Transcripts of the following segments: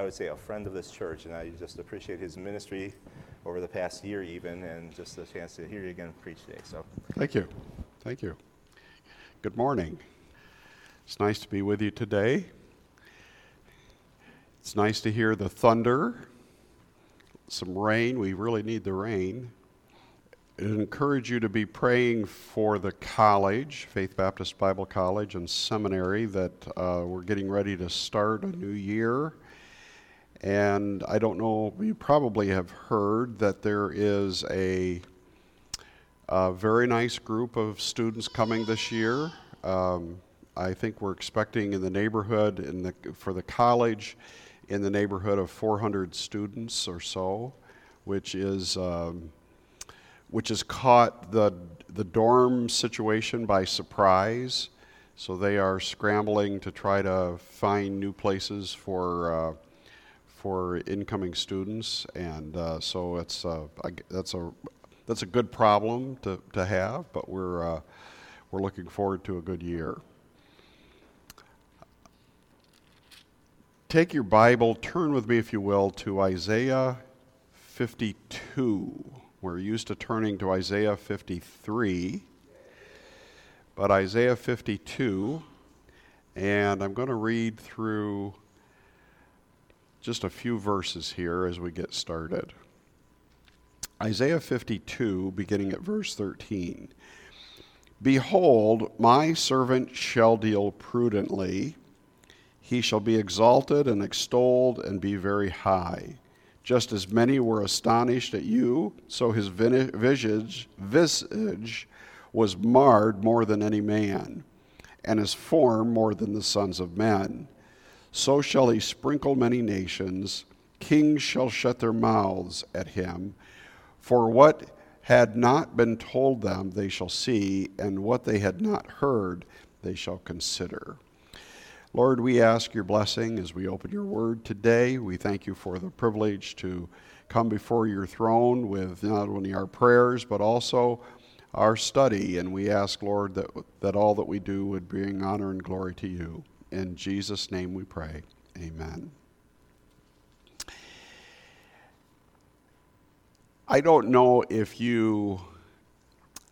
I would say, a friend of this church, and I just appreciate his ministry over the past year, even, and just the chance to hear you again preach today. So, thank you, thank you. Good morning. It's nice to be with you today. It's nice to hear the thunder, some rain. We really need the rain. I encourage you to be praying for the college, Faith Baptist Bible College and Seminary, that uh, we're getting ready to start a new year. And I don't know, you probably have heard that there is a, a very nice group of students coming this year. Um, I think we're expecting in the neighborhood in the, for the college in the neighborhood of 400 students or so, which is um, which has caught the the dorm situation by surprise. So they are scrambling to try to find new places for uh, for incoming students, and uh, so it's uh, that's a that's a good problem to, to have. But we're uh, we're looking forward to a good year. Take your Bible, turn with me, if you will, to Isaiah 52. We're used to turning to Isaiah 53, but Isaiah 52, and I'm going to read through just a few verses here as we get started. Isaiah 52, beginning at verse 13. Behold, my servant shall deal prudently he shall be exalted and extolled and be very high. Just as many were astonished at you, so his visage, visage was marred more than any man, and his form more than the sons of men. So shall he sprinkle many nations. Kings shall shut their mouths at him. For what had not been told them they shall see, and what they had not heard they shall consider. Lord, we ask your blessing as we open your word today. We thank you for the privilege to come before your throne with not only our prayers, but also our study. And we ask, Lord, that, that all that we do would bring honor and glory to you. In Jesus' name we pray. Amen. I don't know if you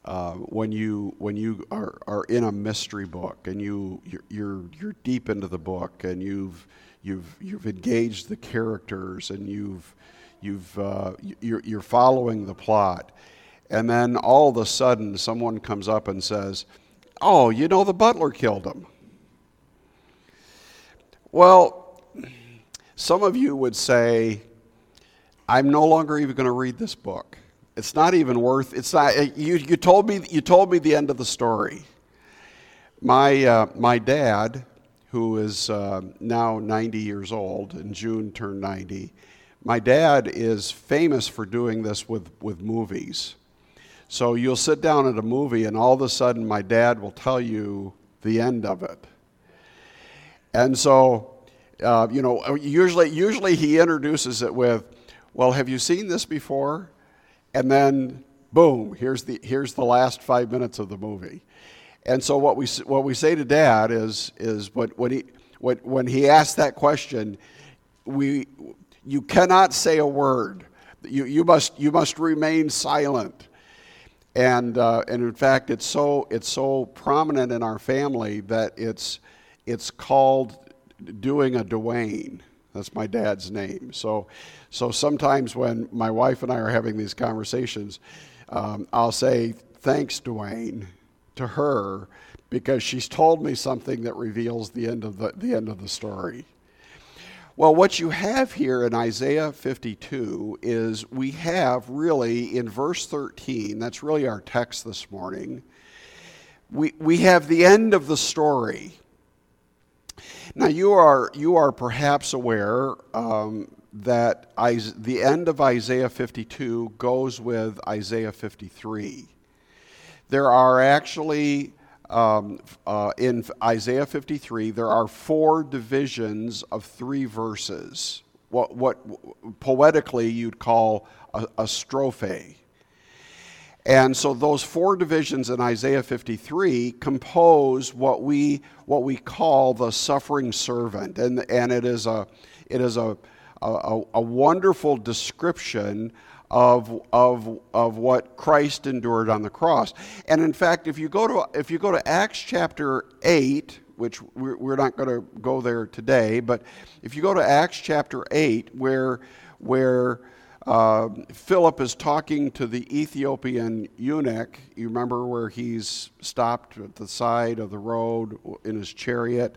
uh, when you when you are, are in a mystery book and you you're, you're, deep into the book and you've you've you've engaged the characters and you've you've uh, you're, you're following the plot and then all of a sudden someone comes up and says oh you know the butler killed him well some of you would say i'm no longer even going to read this book it's not even worth. It's not. Uh, you, you told me. You told me the end of the story. My uh, my dad, who is uh, now 90 years old, in June turned 90. My dad is famous for doing this with with movies. So you'll sit down at a movie, and all of a sudden, my dad will tell you the end of it. And so, uh, you know, usually usually he introduces it with, "Well, have you seen this before?" and then boom, here's the here's the last five minutes of the movie. And so what we what we say to Dad is is when, when he when, when he asks that question, we you cannot say a word. You you must you must remain silent. And uh, and in fact, it's so it's so prominent in our family that it's it's called doing a Dwayne. That's my dad's name. So, so sometimes when my wife and I are having these conversations, um, I'll say, Thanks, Dwayne, to her because she's told me something that reveals the end of the, the end of the story. Well, what you have here in Isaiah 52 is we have really in verse 13, that's really our text this morning, we, we have the end of the story. Now, you are, you are perhaps aware um, that the end of Isaiah 52 goes with Isaiah 53. There are actually, um, uh, in Isaiah 53, there are four divisions of three verses, what, what poetically you'd call a, a strophe. And so those four divisions in Isaiah 53 compose what we, what we call the suffering servant. And, and it is, a, it is a, a, a wonderful description of, of, of what Christ endured on the cross. And in fact, if you go to, if you go to Acts chapter 8, which we're, we're not going to go there today, but if you go to Acts chapter 8, where, where uh, Philip is talking to the Ethiopian eunuch, you remember where he's stopped at the side of the road in his chariot,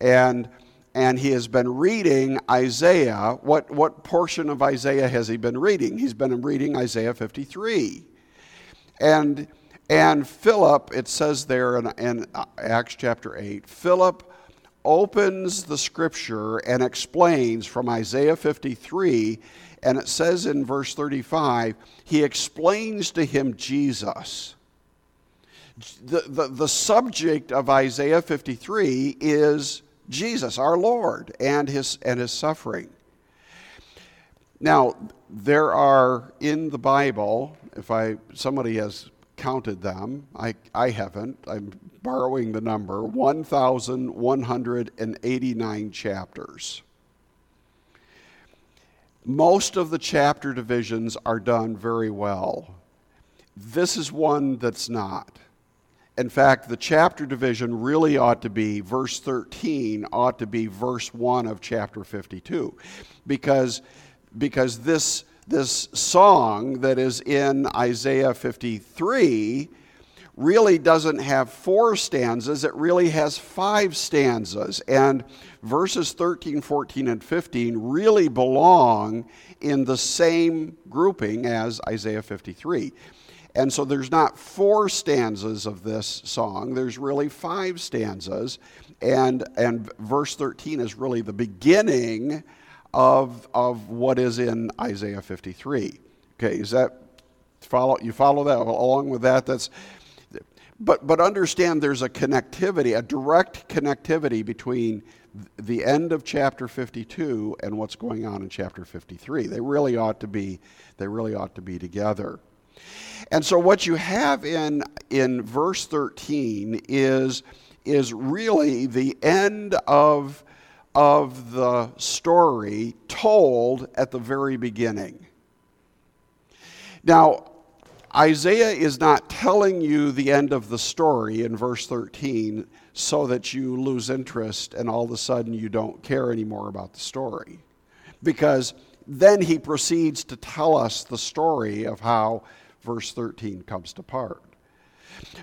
and and he has been reading Isaiah. What, what portion of Isaiah has he been reading? He's been reading Isaiah 53. And, and Philip, it says there in, in Acts chapter 8, Philip opens the scripture and explains from Isaiah 53, and it says in verse 35, he explains to him Jesus. The, the, the subject of Isaiah 53 is Jesus, our Lord, and his, and his suffering. Now, there are in the Bible, if I somebody has counted them, I, I haven't, I'm borrowing the number, 1,189 chapters. Most of the chapter divisions are done very well. This is one that's not. In fact, the chapter division really ought to be, verse 13 ought to be verse 1 of chapter 52. Because, because this, this song that is in Isaiah 53 really doesn't have four stanzas, it really has five stanzas. And verses 13, 14, and 15 really belong in the same grouping as Isaiah 53. And so there's not four stanzas of this song, there's really five stanzas. And, and verse 13 is really the beginning of, of what is in Isaiah 53. Okay, is that follow you follow that along with that? That's but but understand there's a connectivity, a direct connectivity between the end of chapter 52 and what's going on in chapter 53. They really ought to be they really ought to be together. And so what you have in, in verse 13 is, is really the end of, of the story told at the very beginning. Now, Isaiah is not telling you the end of the story in verse 13 so that you lose interest and all of a sudden you don't care anymore about the story. Because then he proceeds to tell us the story of how verse 13 comes to part.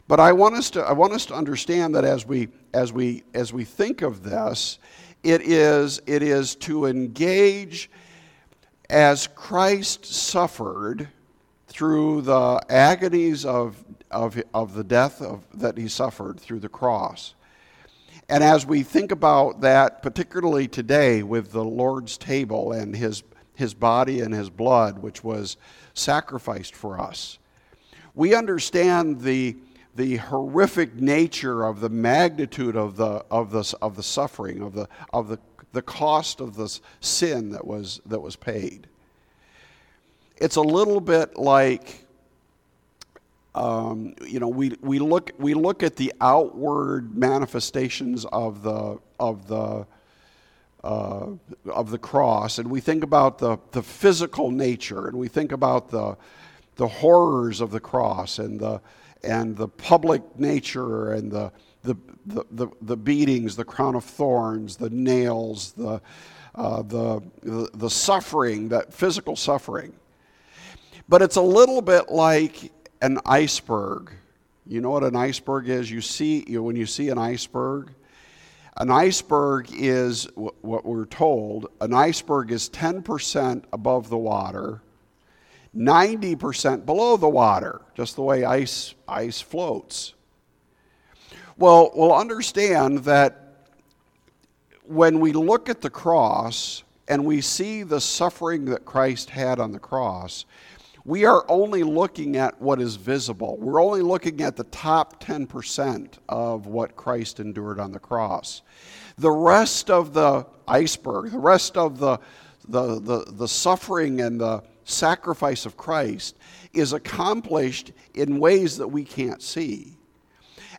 But I want us to, I want us to understand that as we, as, we, as we think of this, it is, it is to engage as Christ suffered through the agonies of, of, of the death of, that he suffered through the cross. And as we think about that, particularly today with the Lord's table and his, his body and his blood, which was sacrificed for us. We understand the, the horrific nature of the magnitude of the, of the, of the suffering, of, the, of the, the cost of the sin that was, that was paid. It's a little bit like um, you know, we, we, look, we look at the outward manifestations of the, of the uh, of the cross, and we think about the, the physical nature, and we think about the, the horrors of the cross, and the, and the public nature, and the, the, the, the, the beatings, the crown of thorns, the nails, the, uh, the, the, the suffering, that physical suffering. But it's a little bit like an iceberg. You know what an iceberg is? You see, you, when you see an iceberg, an iceberg is what we're told an iceberg is 10% above the water, 90% below the water, just the way ice, ice floats. Well, we'll understand that when we look at the cross and we see the suffering that Christ had on the cross, we are only looking at what is visible. We're only looking at the top 10% of what Christ endured on the cross. The rest of the iceberg, the rest of the, the, the, the suffering and the sacrifice of Christ is accomplished in ways that we can't see.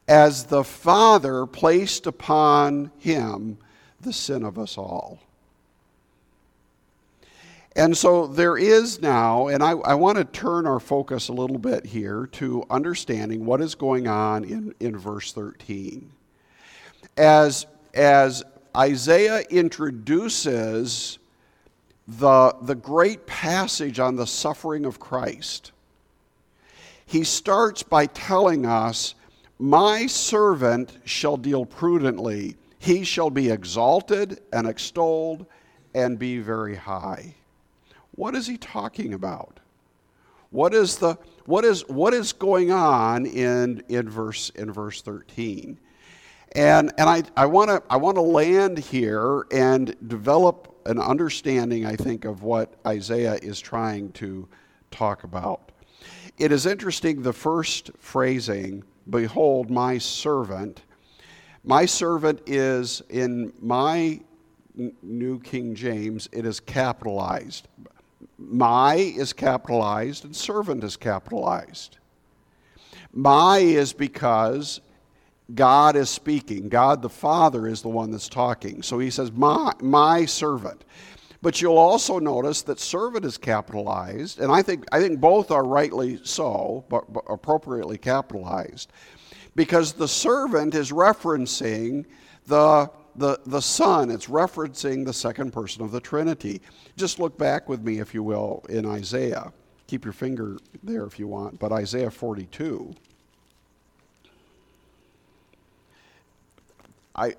As the Father placed upon him the sin of us all. And so there is now, and I, I want to turn our focus a little bit here to understanding what is going on in, in verse 13. As, as Isaiah introduces the, the great passage on the suffering of Christ, he starts by telling us, My servant shall deal prudently, he shall be exalted and extolled and be very high. What is he talking about? What is, the, what is, what is going on in, in, verse, in verse 13? And, and I, I want to I wanna land here and develop an understanding, I think, of what Isaiah is trying to talk about. It is interesting, the first phrasing, Behold, my servant. My servant is in my New King James, it is capitalized. My is capitalized and servant is capitalized. My is because God is speaking. God the Father is the one that's talking. So he says, My, my servant. But you'll also notice that servant is capitalized, and I think, I think both are rightly so, but, but appropriately capitalized, because the servant is referencing the the, the Son, it's referencing the second person of the Trinity. Just look back with me, if you will, in Isaiah. Keep your finger there if you want, but Isaiah 42. I,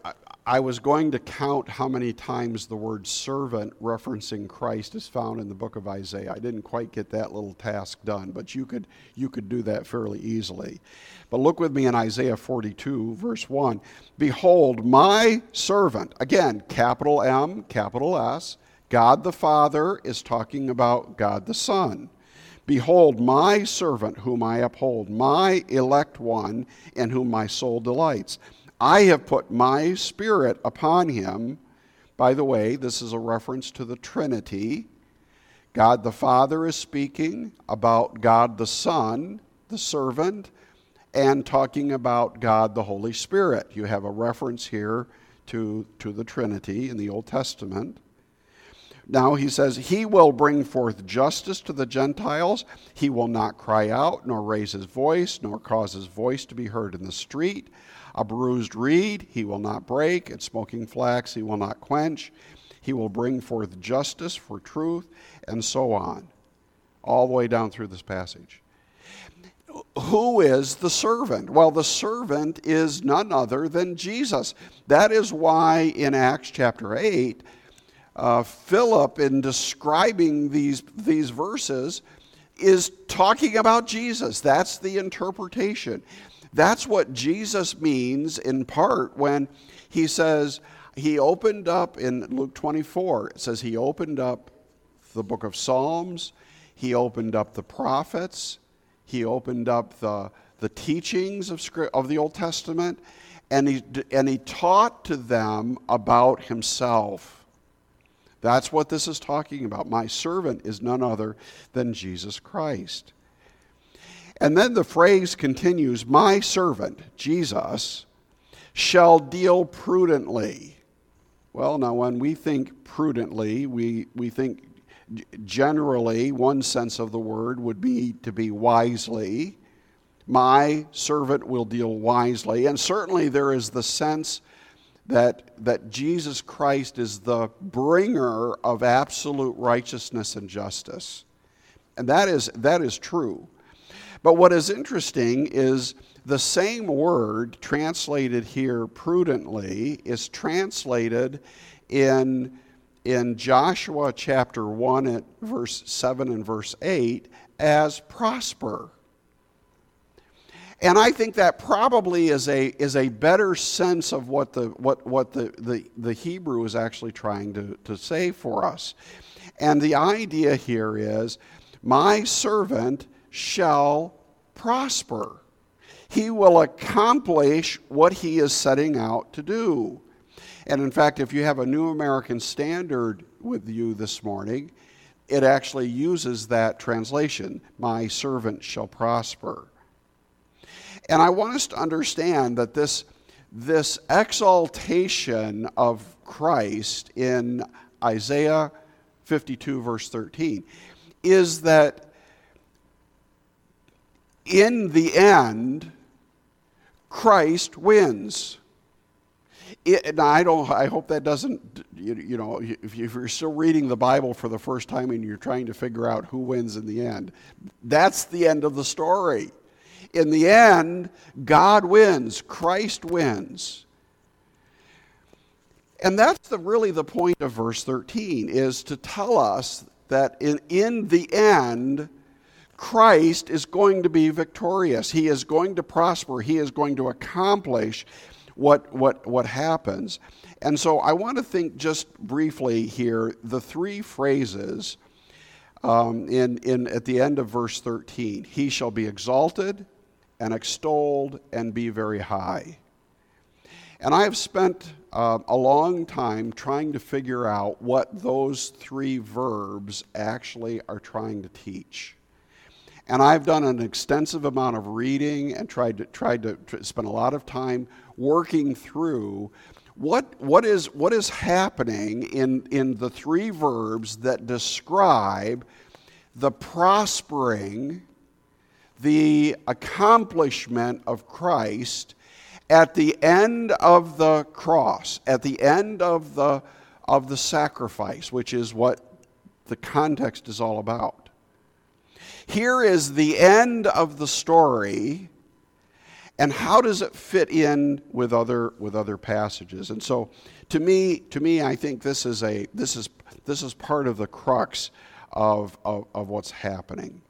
I, was going to count how many times the word servant referencing Christ is found in the book of Isaiah. I didn't quite get that little task done, but you could, you could do that fairly easily. But look with me in Isaiah 42, verse 1. Behold, my servant, again, capital M, capital S, God the Father is talking about God the Son. Behold, my servant whom I uphold, my elect one in whom my soul delights. I have put my spirit upon him. By the way, this is a reference to the Trinity. God the Father is speaking about God the Son, the servant, and talking about God the Holy Spirit. You have a reference here to, to the Trinity in the Old Testament. Now he says, He will bring forth justice to the Gentiles. He will not cry out, nor raise his voice, nor cause his voice to be heard in the street. A bruised reed he will not break, and smoking flax he will not quench. He will bring forth justice for truth, and so on, all the way down through this passage. Who is the servant? Well, the servant is none other than Jesus. That is why in Acts chapter 8, uh, Philip, in describing these, these verses, is talking about Jesus. That's the interpretation. That's what Jesus means in part when he says, he opened up in Luke 24, it says he opened up the book of Psalms, he opened up the prophets, he opened up the, the teachings of, of the Old Testament, and he, and he taught to them about himself. That's what this is talking about. My servant is none other than Jesus Christ. And then the phrase continues My servant, Jesus, shall deal prudently. Well, now, when we think prudently, we, we think generally, one sense of the word would be to be wisely. My servant will deal wisely. And certainly, there is the sense that, that Jesus Christ is the bringer of absolute righteousness and justice. And that is, that is true. But what is interesting is the same word translated here prudently is translated in, in Joshua chapter 1 at verse 7 and verse 8 as prosper. And I think that probably is a, is a better sense of what the, what, what the, the, the Hebrew is actually trying to, to say for us. And the idea here is my servant shall prosper. He will accomplish what he is setting out to do. And in fact, if you have a New American Standard with you this morning, it actually uses that translation My servant shall prosper. And I want us to understand that this, this exaltation of Christ in Isaiah 52, verse 13, is that in the end, Christ wins. It, and I don't. I hope that doesn't. You, you know, if, you, if you're still reading the Bible for the first time and you're trying to figure out who wins in the end, that's the end of the story. In the end, God wins. Christ wins. And that's the, really the point of verse 13 is to tell us that in, in the end, Christ is going to be victorious. He is going to prosper. He is going to accomplish what, what, what happens. And so I want to think just briefly here the three phrases um, in, in, at the end of verse 13 He shall be exalted and extolled and be very high. And I have spent uh, a long time trying to figure out what those three verbs actually are trying to teach. And I've done an extensive amount of reading and tried to, tried to, to spend a lot of time working through what, what, is, what is happening in, in the three verbs that describe the prospering, the accomplishment of Christ at the end of the cross, at the end of the, of the sacrifice, which is what the context is all about. Here is the end of the story, and how does it fit in with other, with other passages? And so, to me, to me, I think this is, a, this is, this is part of the crux of, of, of what's happening.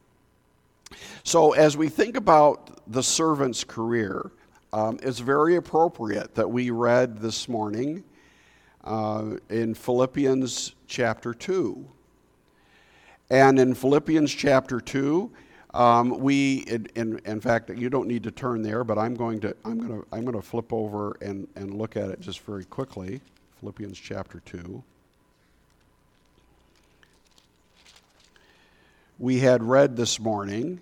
So, as we think about the servant's career, um, it's very appropriate that we read this morning uh, in Philippians chapter 2. And in Philippians chapter 2, um, we, in, in, fact, you don't need to turn there, but I'm going to, I'm going to, I'm going to flip over and, and look at it just very quickly. Philippians chapter 2. We had read this morning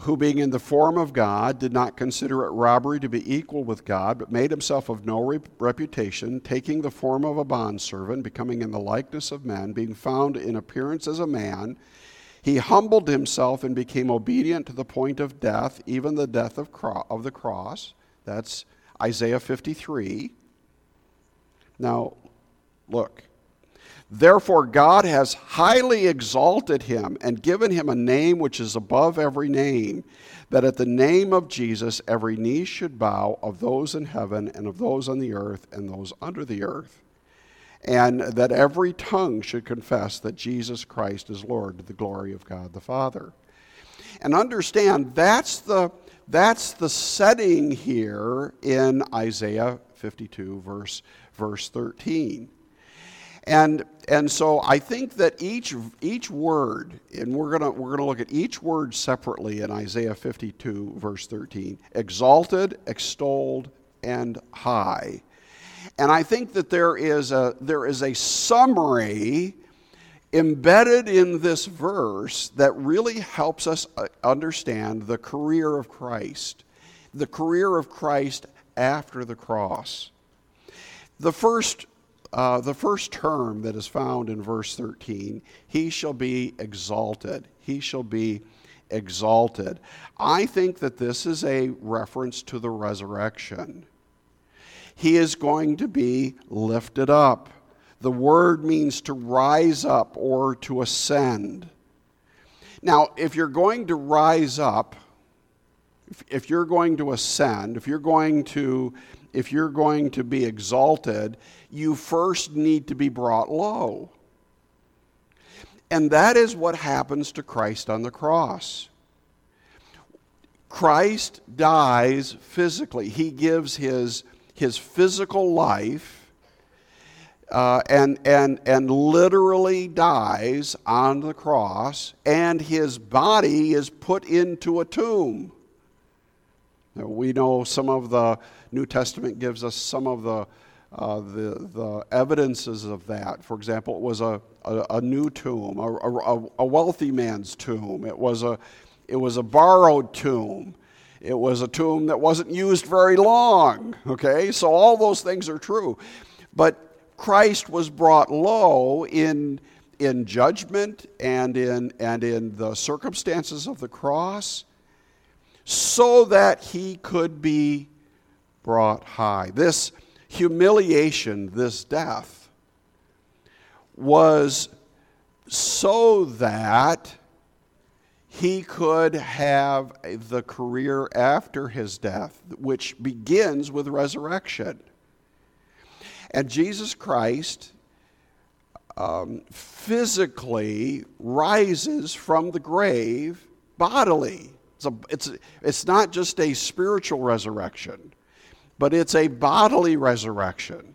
who being in the form of God did not consider it robbery to be equal with God, but made himself of no reputation, taking the form of a bondservant, becoming in the likeness of men, being found in appearance as a man, he humbled himself and became obedient to the point of death, even the death of, cro- of the cross. That's Isaiah 53. Now, look. Therefore, God has highly exalted him and given him a name which is above every name, that at the name of Jesus every knee should bow of those in heaven and of those on the earth and those under the earth, and that every tongue should confess that Jesus Christ is Lord to the glory of God the Father. And understand that's the, that's the setting here in Isaiah 52, verse, verse 13. And, and so I think that each, each word, and we're going we're gonna look at each word separately in Isaiah 52, verse 13 exalted, extolled, and high. And I think that there is a, there is a summary embedded in this verse that really helps us uh, understand the career of Christ, the career of Christ after the cross. The first uh, the first term that is found in verse 13, he shall be exalted. He shall be exalted. I think that this is a reference to the resurrection. He is going to be lifted up. The word means to rise up or to ascend. Now, if you're going to rise up, if, you're going to ascend, if you're going to if you're going to be exalted, you first need to be brought low. And that is what happens to Christ on the cross. Christ dies physically, he gives his, his physical life. Uh, and, and, and literally dies on the cross, and his body is put into a tomb. Now, we know some of the New Testament gives us some of the uh, the, the evidences of that. For example, it was a, a, a new tomb, a, a, a wealthy man's tomb. It was a, it was a borrowed tomb. It was a tomb that wasn't used very long. Okay, so all those things are true. But Christ was brought low in, in judgment and in, and in the circumstances of the cross so that he could be brought high. This humiliation, this death, was so that he could have the career after his death, which begins with resurrection. And Jesus Christ um, physically rises from the grave bodily. It's, a, it's, it's not just a spiritual resurrection but it's a bodily resurrection.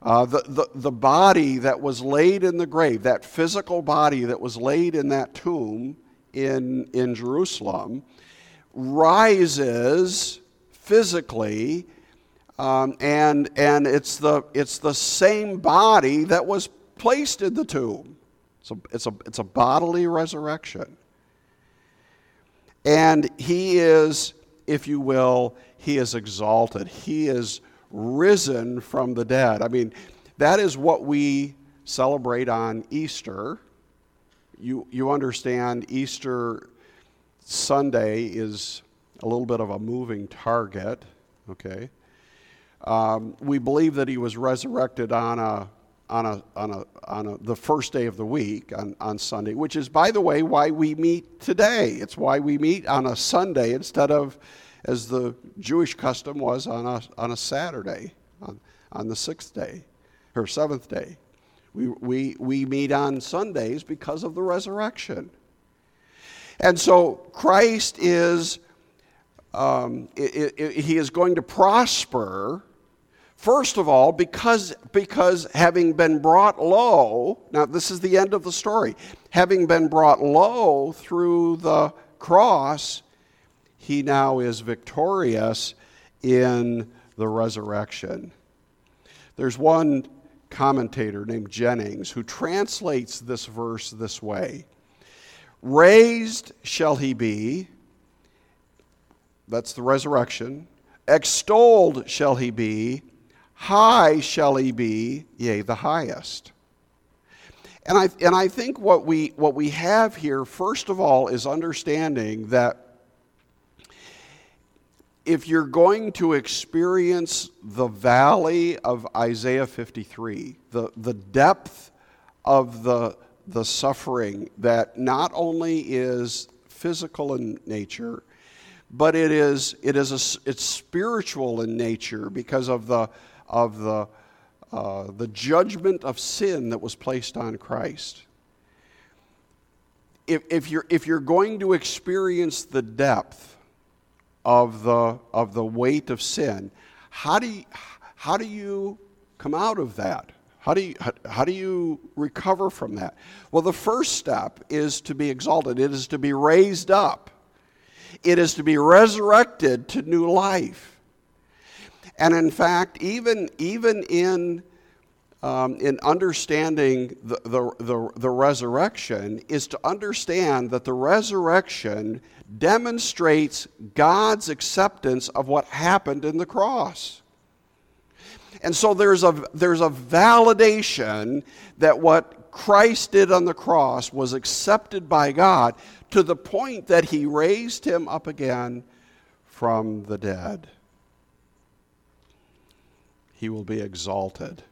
Uh, the, the, the body that was laid in the grave, that physical body that was laid in that tomb in, in Jerusalem, rises physically, um, and, and it's, the, it's the same body that was placed in the tomb. It's a, it's a, it's a bodily resurrection. And he is, if you will, he is exalted. He is risen from the dead. I mean, that is what we celebrate on Easter. You, you understand Easter Sunday is a little bit of a moving target, okay? Um, we believe that he was resurrected on a on a on a on a, the first day of the week on, on Sunday, which is by the way why we meet today. It's why we meet on a Sunday instead of as the Jewish custom was on a, on a Saturday, on, on the sixth day or seventh day. We, we, we meet on Sundays because of the resurrection. And so Christ is, um, it, it, he is going to prosper, first of all, because, because having been brought low, now this is the end of the story, having been brought low through the cross, he now is victorious in the resurrection. There's one commentator named Jennings who translates this verse this way Raised shall he be, that's the resurrection. Extolled shall he be, high shall he be, yea, the highest. And I, and I think what we, what we have here, first of all, is understanding that if you're going to experience the valley of Isaiah 53, the, the depth of the, the suffering that not only is physical in nature, but it is, it is a, it's spiritual in nature because of the, of the, uh, the judgment of sin that was placed on Christ. If, if, you're, if you're going to experience the depth, of the, of the weight of sin. How do, you, how do you come out of that? How do, you, how, how do you recover from that? Well, the first step is to be exalted, it is to be raised up, it is to be resurrected to new life. And in fact, even, even in um, in understanding the, the, the, the, resurrection is to understand that the resurrection demonstrates God's acceptance of what happened in the cross. And so there's a, there's a validation that what Christ did on the cross was accepted by God to the point that he raised him up again from the dead. He will be exalted.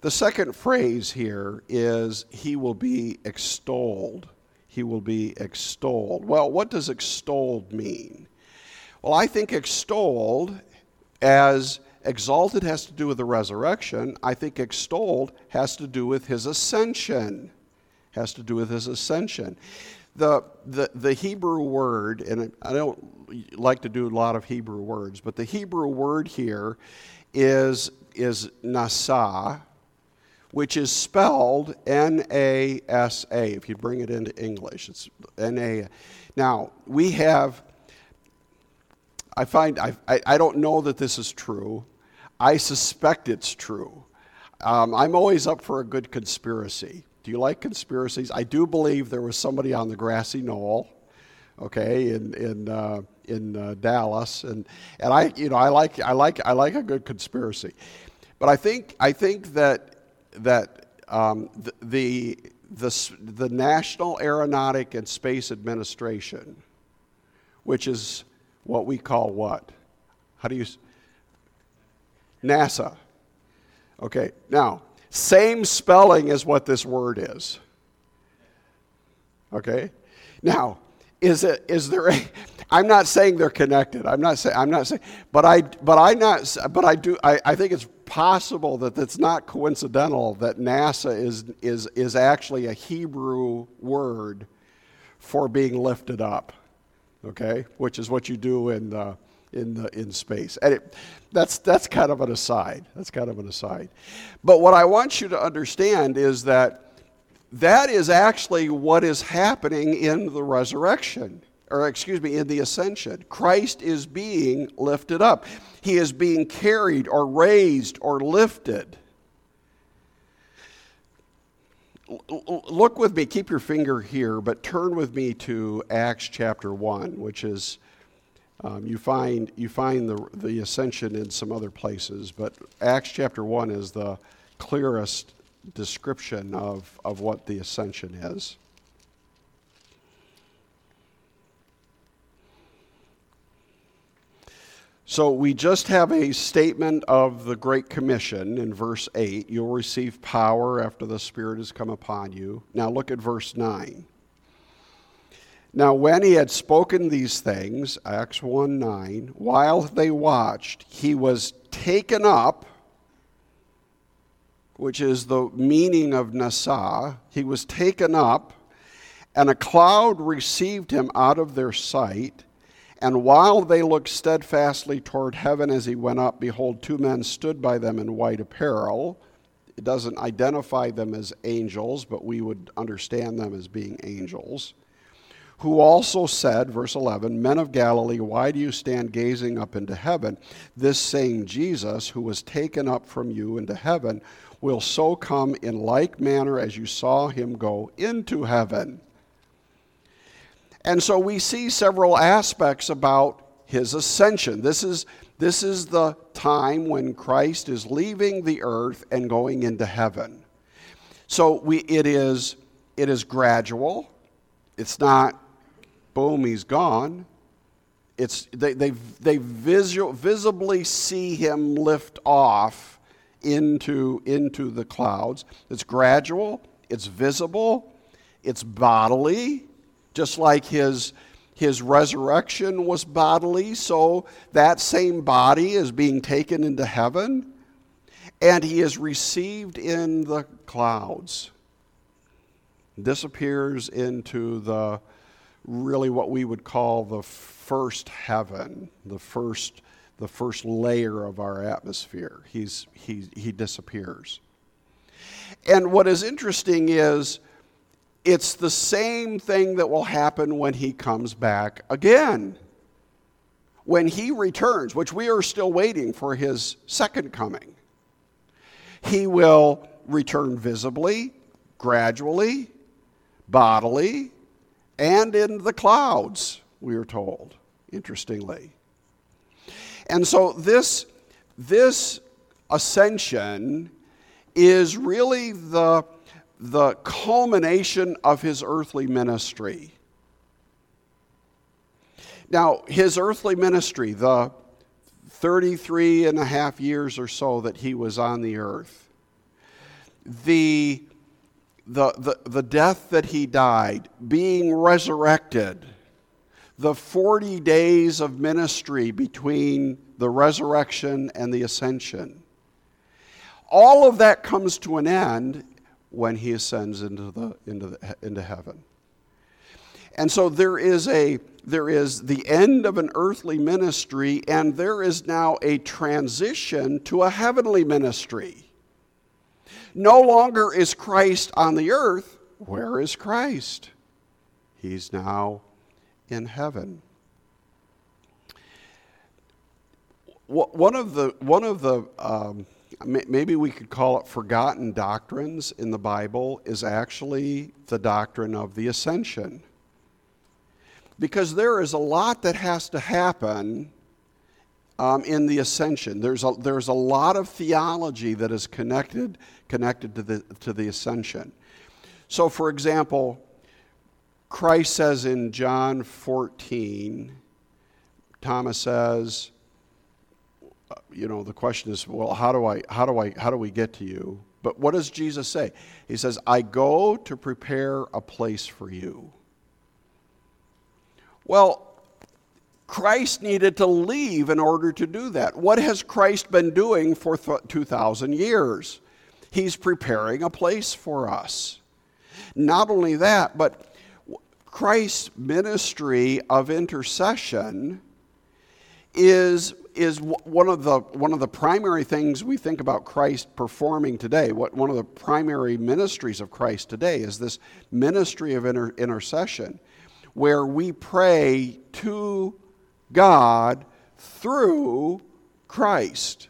The second phrase here is, He will be extolled. He will be extolled. Well, what does extolled mean? Well, I think extolled, as exalted has to do with the resurrection, I think extolled has to do with his ascension. Has to do with his ascension. The, the, the Hebrew word, and I don't like to do a lot of Hebrew words, but the Hebrew word here is, is nasa, which is spelled N A S A. If you bring it into English, it's N A. Now, we have, I find, I, I, don't know that this is true. I suspect it's true. Um, I'm always up for a good conspiracy. Do you like conspiracies? I do believe there was somebody on the grassy knoll, okay, in in uh, in uh, Dallas, and and I you know I like I like I like a good conspiracy, but I think I think that that um, the, the the the National Aeronautic and Space Administration, which is what we call what? How do you? NASA. Okay, now, same spelling as what this word is. Okay? Now, is it is there a I'm not saying they're connected. I'm not saying I'm not saying but I but I not but I do I, I think it's possible that it's not coincidental that NASA is is is actually a Hebrew word for being lifted up. Okay? Which is what you do in the in, the, in space. And it, that's, that's kind of an aside. That's kind of an aside. But what I want you to understand is that that is actually what is happening in the resurrection, or excuse me, in the ascension. Christ is being lifted up, he is being carried or raised or lifted. Look with me, keep your finger here, but turn with me to Acts chapter 1, which is um, you find, you find the, the ascension in some other places, but Acts chapter 1 is the clearest description of, of what the ascension is. So we just have a statement of the Great Commission in verse 8. You'll receive power after the Spirit has come upon you. Now look at verse 9. Now, when he had spoken these things, Acts 1 9, while they watched, he was taken up, which is the meaning of Nasa. He was taken up, and a cloud received him out of their sight. And while they looked steadfastly toward heaven as he went up, behold, two men stood by them in white apparel. It doesn't identify them as angels, but we would understand them as being angels who also said, verse 11, Men of Galilee, why do you stand gazing up into heaven? This same Jesus, who was taken up from you into heaven, will so come in like manner as you saw him go into heaven. And so we see several aspects about his ascension. This is, this is the time when Christ is leaving the earth and going into heaven. So we, it, is, it is gradual. It's not boom, he's gone. It's, they, they, they visual, visibly see him lift off into, into the clouds. It's gradual, it's visible, it's bodily, just like his, his resurrection was bodily, so that same body is being taken into heaven, and he is received in the clouds, disappears into the really what we would call the first heaven, the first, the first layer of our atmosphere. He's, he, he disappears. And what is interesting is it's the same thing that will happen when he comes back again. When he returns, which we are still waiting for his second coming, he will return visibly, gradually, bodily, and in the clouds, we are told, interestingly. And so this, this ascension is really the, the culmination of his earthly ministry. Now, his earthly ministry, the 33 and a half years or so that he was on the earth, the the, the, the death that he died, being resurrected, the 40 days of ministry between the resurrection and the ascension. All of that comes to an end when he ascends into, the, into, the, into heaven. And so there is, a, there is the end of an earthly ministry, and there is now a transition to a heavenly ministry. No longer is Christ on the earth. Where is Christ? He's now in heaven. one of the one of the um, maybe we could call it forgotten doctrines in the Bible is actually the doctrine of the ascension. Because there is a lot that has to happen um, in the ascension. There's a, there's a lot of theology that is connected, connected to, the, to the ascension. So, for example, Christ says in John 14, Thomas says, you know, the question is, well, how do I, how do I, how do we get to you? But what does Jesus say? He says, I go to prepare a place for you. Well, Christ needed to leave in order to do that. What has Christ been doing for 2,000 years? He's preparing a place for us. Not only that, but Christ's ministry of intercession is, is one, of the, one of the primary things we think about Christ performing today. What, one of the primary ministries of Christ today is this ministry of inter, intercession, where we pray to God through Christ.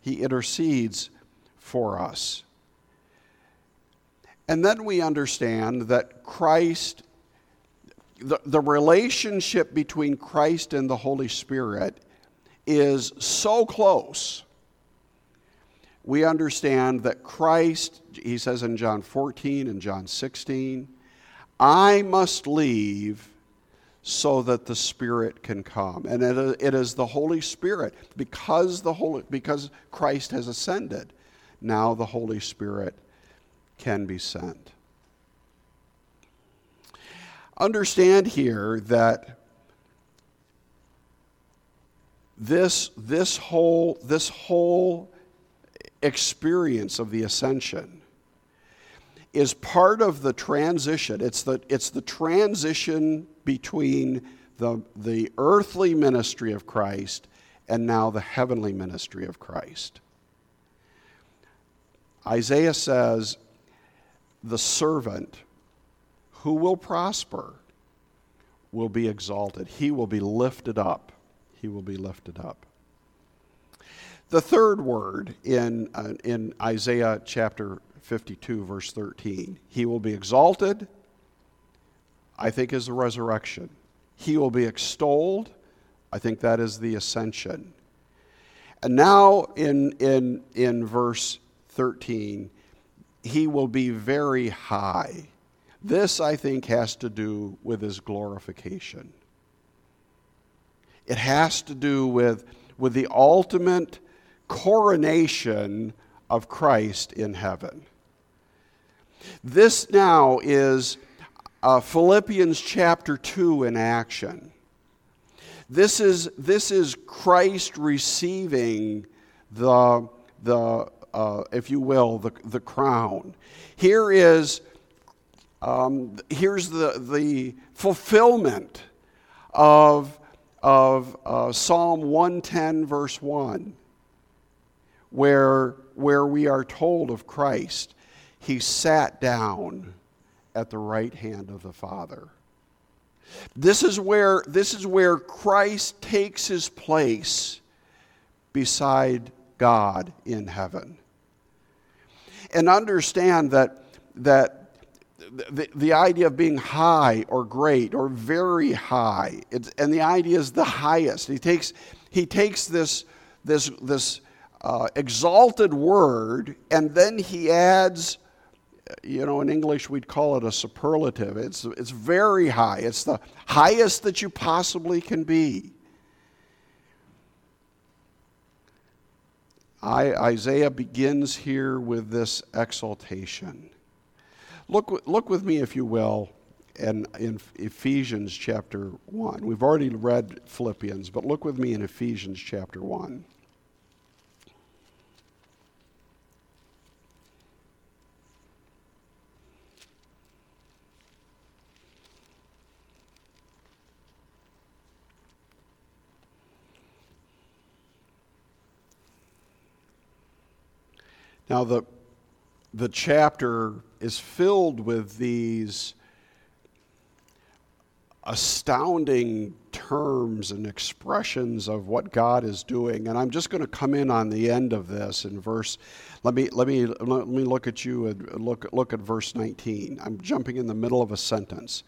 He intercedes for us. And then we understand that Christ, the, the relationship between Christ and the Holy Spirit is so close. We understand that Christ, he says in John 14 and John 16, I must leave so that the Spirit can come. And it, it is the Holy Spirit, because, the Holy, because Christ has ascended, now the Holy Spirit can be sent. Understand here that this, this, whole, this whole experience of the ascension is part of the transition. It's the, it's the transition between the, the earthly ministry of Christ and now the heavenly ministry of Christ. Isaiah says, The servant who will prosper will be exalted, he will be lifted up. He will be lifted up. The third word in, uh, in Isaiah chapter 52, verse 13. He will be exalted, I think, is the resurrection. He will be extolled, I think that is the ascension. And now in, in, in verse 13, he will be very high. This, I think, has to do with his glorification. It has to do with, with the ultimate coronation of Christ in heaven. This now is uh, Philippians chapter 2 in action. This is, this is Christ receiving the, the uh, if you will, the, the crown. Here is um, here's the, the fulfillment of, of uh, Psalm 110, verse 1, where, where we are told of Christ he sat down at the right hand of the Father. This is where, this is where Christ takes his place beside God in heaven. And understand that, that the, the idea of being high or great or very high, and the idea is the highest. He takes, he takes this, this, this uh, exalted word and then he adds you know, in English we'd call it a superlative. It's, it's very high, it's the highest that you possibly can be. I, Isaiah begins here with this exaltation. Look, look with me, if you will, in, in Ephesians chapter 1. We've already read Philippians, but look with me in Ephesians chapter 1. Now, the, the chapter is filled with these astounding terms and expressions of what God is doing. And I'm just going to come in on the end of this in verse. Let me let me let me look at you and look look at verse 19. I'm jumping in the middle of a sentence.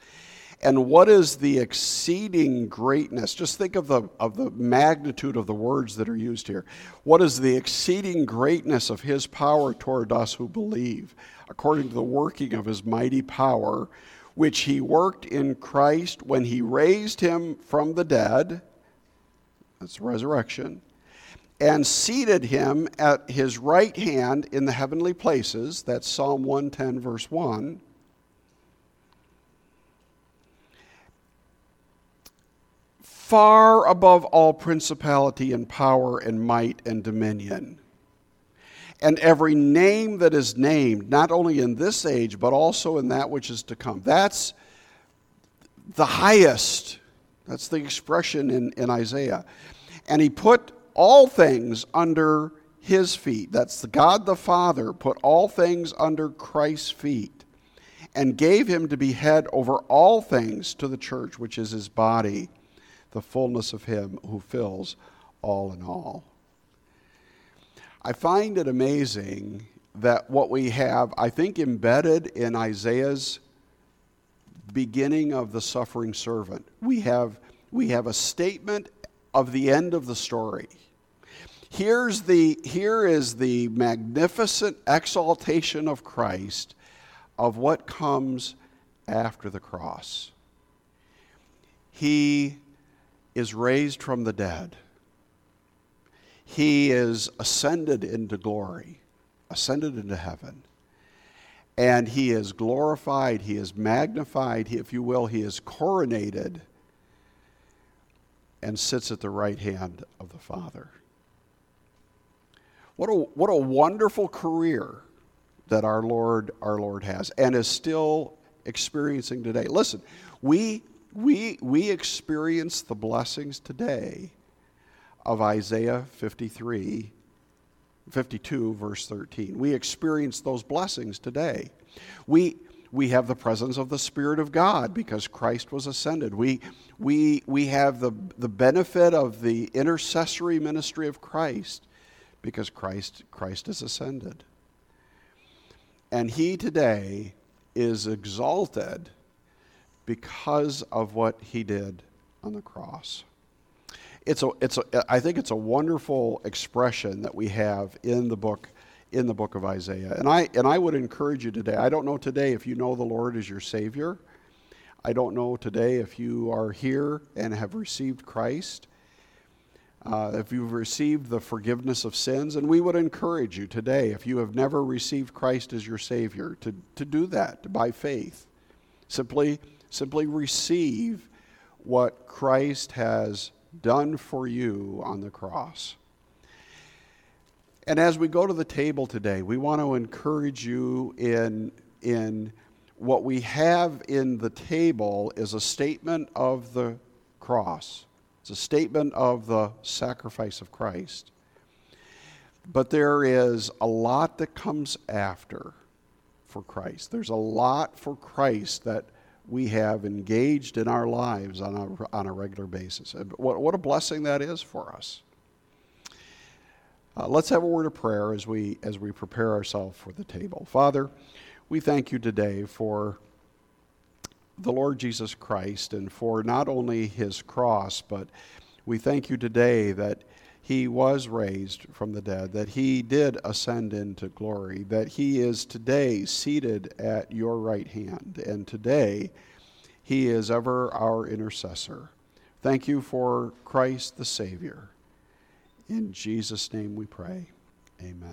And what is the exceeding greatness? Just think of the of the magnitude of the words that are used here. What is the exceeding greatness of his power toward us who believe, according to the working of his mighty power? which he worked in Christ when he raised him from the dead, that's resurrection, and seated him at his right hand in the heavenly places, that's Psalm 110, verse 1. Far above all principality and power and might and dominion and every name that is named, not only in this age, but also in that which is to come. That's the highest. That's the expression in, in Isaiah. And he put all things under his feet. That's the God the Father put all things under Christ's feet and gave him to be head over all things to the church, which is his body, the fullness of him who fills all in all. I find it amazing that what we have, I think, embedded in Isaiah's beginning of the suffering servant, we have, we have a statement of the end of the story. Here's the, here is the magnificent exaltation of Christ of what comes after the cross. He is raised from the dead. He is ascended into glory, ascended into heaven. And he is glorified, he is magnified, if you will, he is coronated and sits at the right hand of the Father. What a, what a wonderful career that our Lord, our Lord has and is still experiencing today. Listen, we, we, we experience the blessings today of Isaiah 53, 52, verse 13. We experience those blessings today. We, we have the presence of the Spirit of God because Christ was ascended. We, we, we have the, the benefit of the intercessory ministry of Christ because Christ, Christ is ascended. And he today is exalted because of what he did on the cross it's a, it's a, I think it's a wonderful expression that we have in the book in the book of Isaiah. And I and I would encourage you today. I don't know today if you know the Lord as your savior. I don't know today if you are here and have received Christ. Uh, if you've received the forgiveness of sins, and we would encourage you today, if you have never received Christ as your Savior, to, to do that by faith. Simply, simply receive what Christ has done for you on the cross. And as we go to the table today, we want to encourage you in, in what we have in the table is a statement of the cross. It's a statement of the sacrifice of Christ. But there is a lot that comes after for Christ. There's a lot for Christ that we have engaged in our lives on a, on a regular basis. What, what a blessing that is for us. Uh, let's have a word of prayer as we, as we prepare ourselves for the table. Father, we thank you today for the Lord Jesus Christ and for not only his cross, but we thank you today that he was raised from the dead, that he did ascend into glory, that he is today seated at your right hand, and today he is ever our intercessor. Thank you for Christ the Savior. In Jesus' name we pray. Amen.